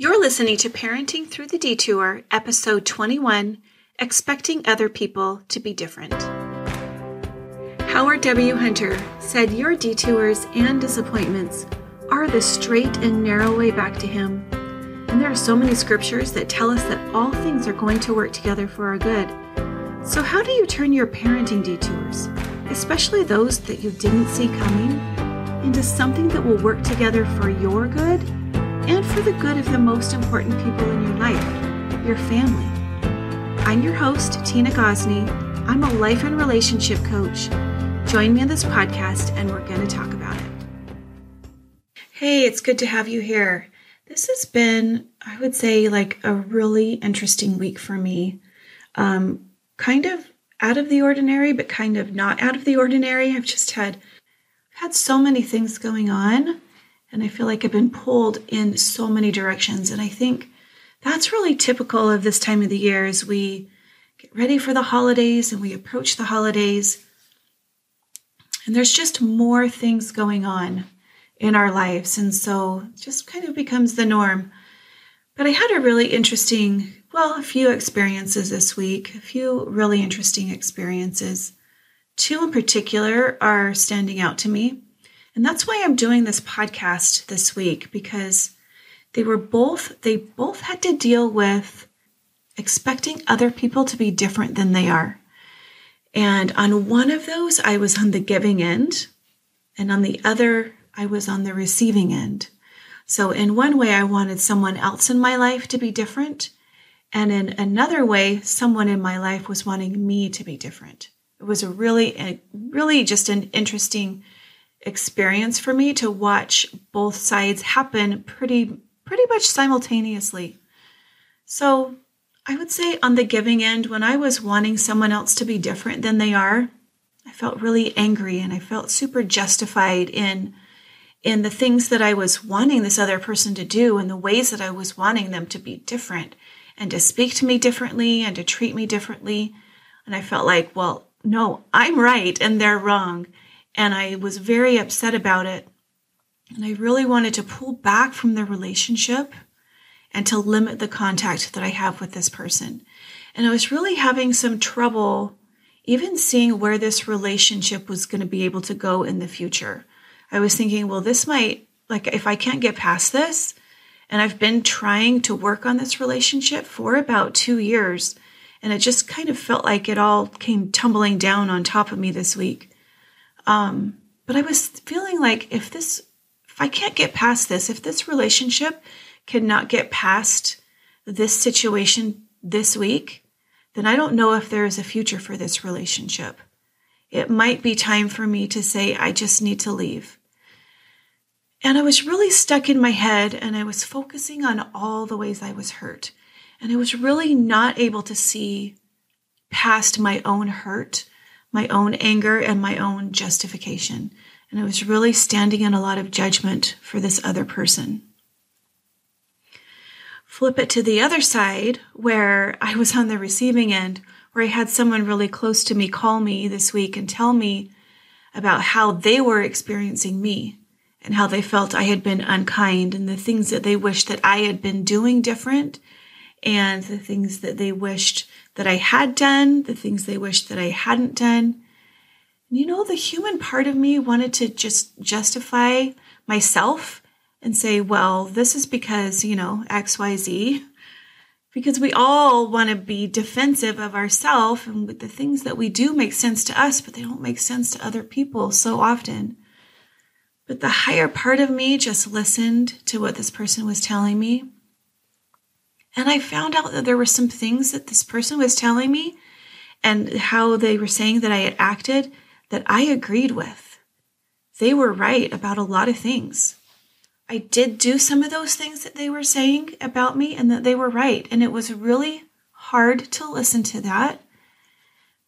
You're listening to Parenting Through the Detour, episode 21 Expecting Other People to Be Different. Howard W. Hunter said, Your detours and disappointments are the straight and narrow way back to Him. And there are so many scriptures that tell us that all things are going to work together for our good. So, how do you turn your parenting detours, especially those that you didn't see coming, into something that will work together for your good and for the good of the most important people in your life, your family? I'm your host, Tina Gosney. I'm a life and relationship coach. Join me on this podcast and we're going to talk about it. Hey, it's good to have you here. This has been, I would say, like a really interesting week for me. Um, kind of out of the ordinary, but kind of not out of the ordinary. I've just had had so many things going on, and I feel like I've been pulled in so many directions. And I think that's really typical of this time of the year as we get ready for the holidays and we approach the holidays. And there's just more things going on in our lives. And so just kind of becomes the norm. But I had a really interesting, well, a few experiences this week, a few really interesting experiences. Two in particular are standing out to me. And that's why I'm doing this podcast this week because they were both, they both had to deal with expecting other people to be different than they are. And on one of those, I was on the giving end. And on the other, I was on the receiving end. So, in one way, I wanted someone else in my life to be different. And in another way, someone in my life was wanting me to be different. It was a really, a really just an interesting experience for me to watch both sides happen pretty, pretty much simultaneously. So, I would say on the giving end, when I was wanting someone else to be different than they are, I felt really angry and I felt super justified in in the things that I was wanting this other person to do and the ways that I was wanting them to be different and to speak to me differently and to treat me differently. And I felt like, well, no, I'm right and they're wrong. And I was very upset about it. And I really wanted to pull back from the relationship and to limit the contact that I have with this person. And I was really having some trouble even seeing where this relationship was going to be able to go in the future. I was thinking, well, this might, like, if I can't get past this, and I've been trying to work on this relationship for about two years, and it just kind of felt like it all came tumbling down on top of me this week. Um, but I was feeling like if this, if I can't get past this, if this relationship cannot get past this situation this week, then I don't know if there is a future for this relationship. It might be time for me to say, I just need to leave. And I was really stuck in my head and I was focusing on all the ways I was hurt. And I was really not able to see past my own hurt, my own anger, and my own justification. And I was really standing in a lot of judgment for this other person. Flip it to the other side where I was on the receiving end, where I had someone really close to me call me this week and tell me about how they were experiencing me and how they felt I had been unkind and the things that they wished that I had been doing different and the things that they wished that I had done, the things they wished that I hadn't done. And You know, the human part of me wanted to just justify myself and say, well, this is because, you know, XYZ. Because we all want to be defensive of ourselves and with the things that we do make sense to us, but they don't make sense to other people so often. But the higher part of me just listened to what this person was telling me. And I found out that there were some things that this person was telling me and how they were saying that I had acted that I agreed with. They were right about a lot of things. I did do some of those things that they were saying about me and that they were right. And it was really hard to listen to that.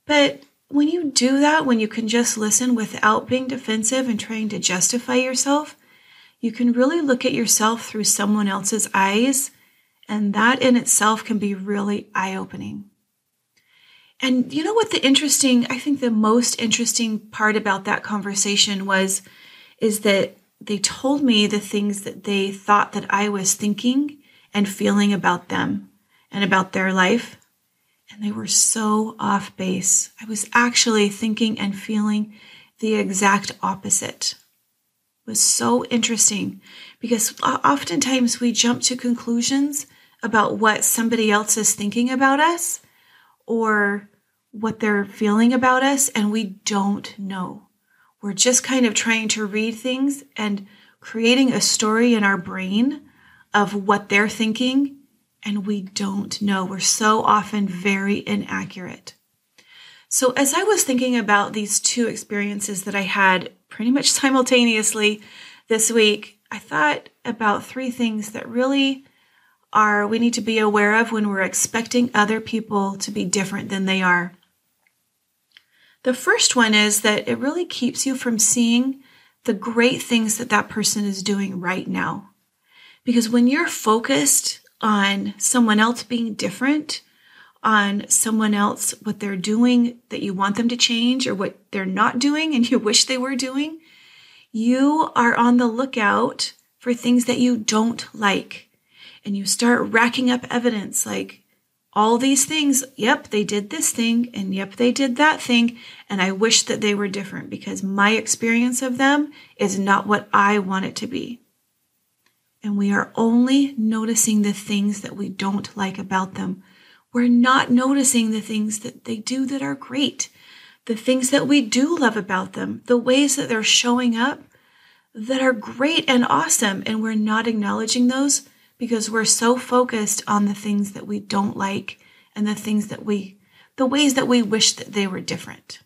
But when you do that, when you can just listen without being defensive and trying to justify yourself, you can really look at yourself through someone else's eyes. And that in itself can be really eye opening. And you know what the interesting, I think the most interesting part about that conversation was, is that they told me the things that they thought that I was thinking and feeling about them and about their life. And they were so off base. I was actually thinking and feeling the exact opposite. It was so interesting because oftentimes we jump to conclusions about what somebody else is thinking about us or what they're feeling about us, and we don't know. We're just kind of trying to read things and creating a story in our brain of what they're thinking, and we don't know. We're so often very inaccurate. So, as I was thinking about these two experiences that I had pretty much simultaneously this week, I thought about three things that really are we need to be aware of when we're expecting other people to be different than they are. The first one is that it really keeps you from seeing the great things that that person is doing right now. Because when you're focused on someone else being different, on someone else, what they're doing that you want them to change or what they're not doing and you wish they were doing, you are on the lookout for things that you don't like and you start racking up evidence like all these things, yep, they did this thing, and yep, they did that thing, and I wish that they were different because my experience of them is not what I want it to be. And we are only noticing the things that we don't like about them. We're not noticing the things that they do that are great, the things that we do love about them, the ways that they're showing up that are great and awesome, and we're not acknowledging those because we're so focused on the things that we don't like and the things that we, the ways that we wish that they were different.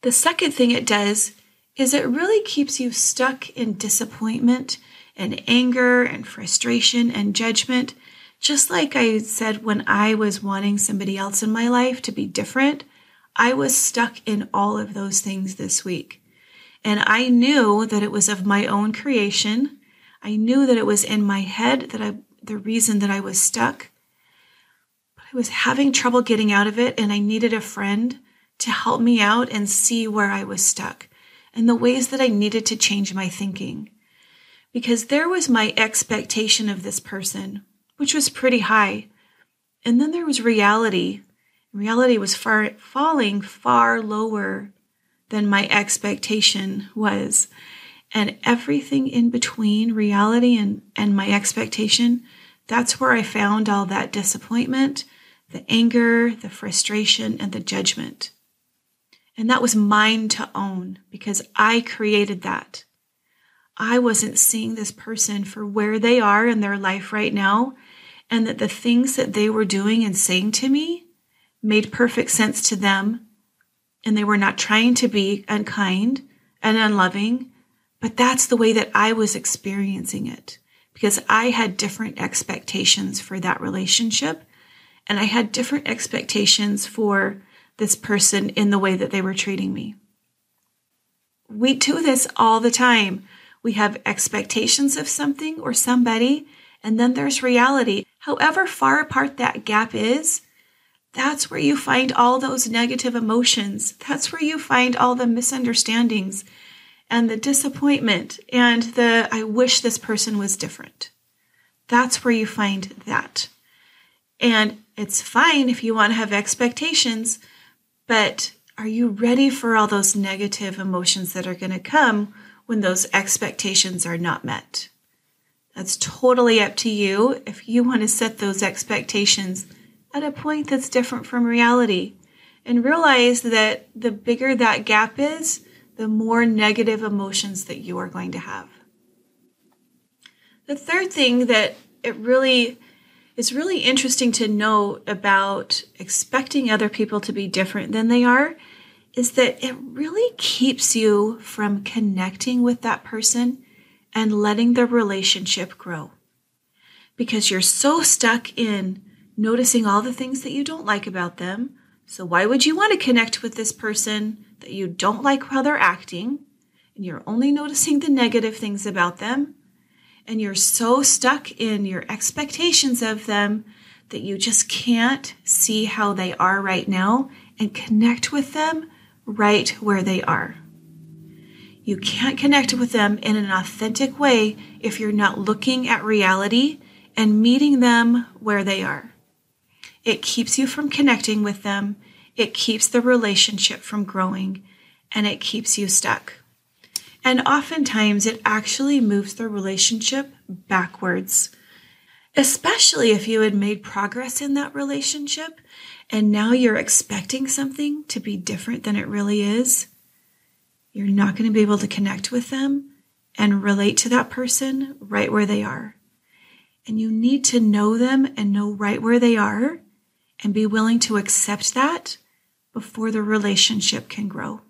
The second thing it does is it really keeps you stuck in disappointment and anger and frustration and judgment. Just like I said when I was wanting somebody else in my life to be different, I was stuck in all of those things this week. And I knew that it was of my own creation I knew that it was in my head that I, the reason that I was stuck. But I was having trouble getting out of it, and I needed a friend to help me out and see where I was stuck and the ways that I needed to change my thinking. Because there was my expectation of this person, which was pretty high. And then there was reality. Reality was far falling far lower than my expectation was and everything in between reality and, and my expectation, that's where I found all that disappointment, the anger, the frustration, and the judgment. And that was mine to own because I created that. I wasn't seeing this person for where they are in their life right now, and that the things that they were doing and saying to me made perfect sense to them. And they were not trying to be unkind and unloving but that's the way that I was experiencing it because I had different expectations for that relationship. And I had different expectations for this person in the way that they were treating me. We do this all the time. We have expectations of something or somebody, and then there's reality. However far apart that gap is, that's where you find all those negative emotions. That's where you find all the misunderstandings and the disappointment and the I wish this person was different. That's where you find that. And it's fine if you want to have expectations, but are you ready for all those negative emotions that are going to come when those expectations are not met? That's totally up to you if you want to set those expectations at a point that's different from reality and realize that the bigger that gap is, the more negative emotions that you are going to have. The third thing that it really is really interesting to note about expecting other people to be different than they are is that it really keeps you from connecting with that person and letting the relationship grow. Because you're so stuck in noticing all the things that you don't like about them. So, why would you want to connect with this person that you don't like how they're acting, and you're only noticing the negative things about them, and you're so stuck in your expectations of them that you just can't see how they are right now and connect with them right where they are. You can't connect with them in an authentic way if you're not looking at reality and meeting them where they are. It keeps you from connecting with them, it keeps the relationship from growing, and it keeps you stuck. And oftentimes, it actually moves the relationship backwards, especially if you had made progress in that relationship and now you're expecting something to be different than it really is. You're not going to be able to connect with them and relate to that person right where they are. And you need to know them and know right where they are and be willing to accept that before the relationship can grow.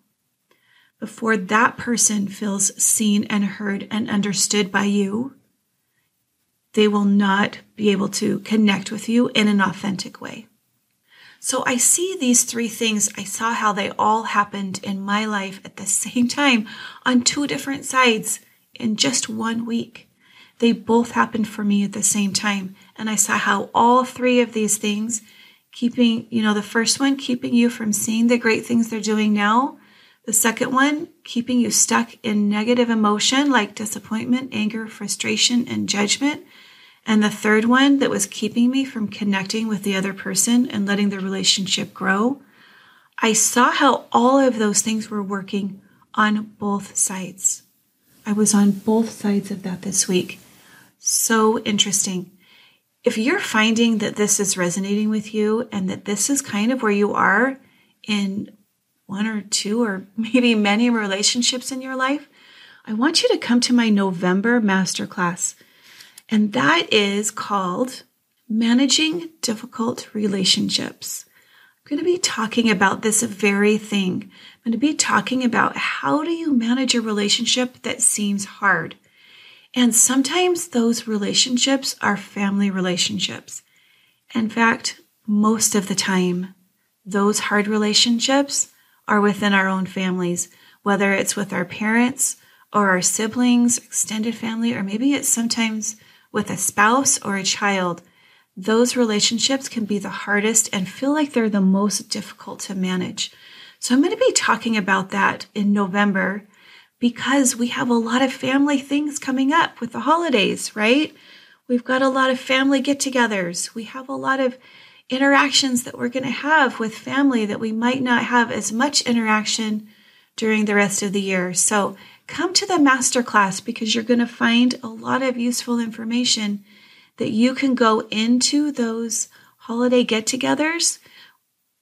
Before that person feels seen and heard and understood by you, they will not be able to connect with you in an authentic way. So I see these three things. I saw how they all happened in my life at the same time on two different sides in just one week. They both happened for me at the same time. And I saw how all three of these things, keeping, you know, the first one, keeping you from seeing the great things they're doing now. The second one, keeping you stuck in negative emotion like disappointment, anger, frustration, and judgment. And the third one that was keeping me from connecting with the other person and letting the relationship grow, I saw how all of those things were working on both sides. I was on both sides of that this week. So interesting. If you're finding that this is resonating with you and that this is kind of where you are in one or two or maybe many relationships in your life, I want you to come to my November masterclass and that is called Managing Difficult Relationships. I'm going to be talking about this very thing. I'm going to be talking about how do you manage a relationship that seems hard. And sometimes those relationships are family relationships. In fact, most of the time, those hard relationships are within our own families, whether it's with our parents or our siblings, extended family, or maybe it's sometimes with a spouse or a child, those relationships can be the hardest and feel like they're the most difficult to manage. So I'm going to be talking about that in November because we have a lot of family things coming up with the holidays, right? We've got a lot of family get togethers. We have a lot of interactions that we're going to have with family that we might not have as much interaction during the rest of the year. So come to the masterclass because you're going to find a lot of useful information that you can go into those holiday get togethers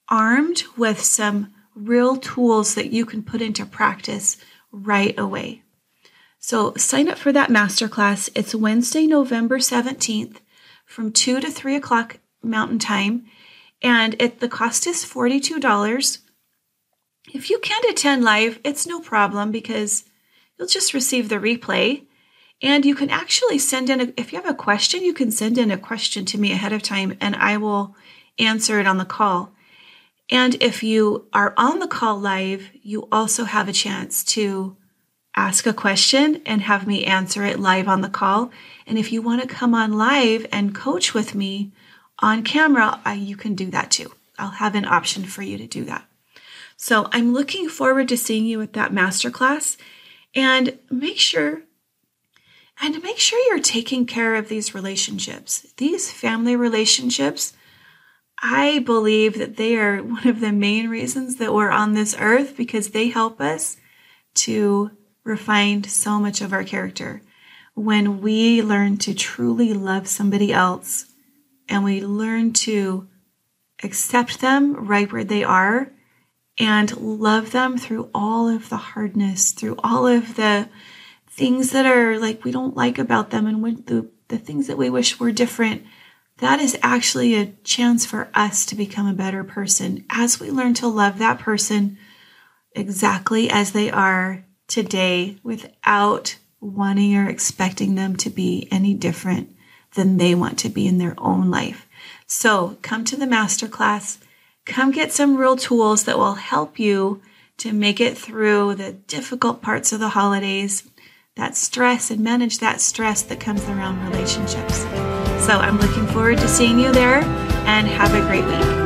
armed with some real tools that you can put into practice right away. So sign up for that masterclass. It's Wednesday, November 17th from 2 to 3 o'clock Mountain Time. And it, the cost is $42. If you can't attend live, it's no problem because you'll just receive the replay. And you can actually send in, a, if you have a question, you can send in a question to me ahead of time and I will answer it on the call. And if you are on the call live, you also have a chance to ask a question and have me answer it live on the call. And if you want to come on live and coach with me on camera, uh, you can do that too. I'll have an option for you to do that. So I'm looking forward to seeing you at that masterclass and make sure and make sure you're taking care of these relationships. These family relationships, I believe that they are one of the main reasons that we're on this earth because they help us to refine so much of our character. When we learn to truly love somebody else and we learn to accept them right where they are and love them through all of the hardness, through all of the things that are like we don't like about them and the, the things that we wish were different. That is actually a chance for us to become a better person as we learn to love that person exactly as they are today without wanting or expecting them to be any different than they want to be in their own life. So come to the masterclass come get some real tools that will help you to make it through the difficult parts of the holidays, that stress, and manage that stress that comes around relationships. So I'm looking forward to seeing you there and have a great week.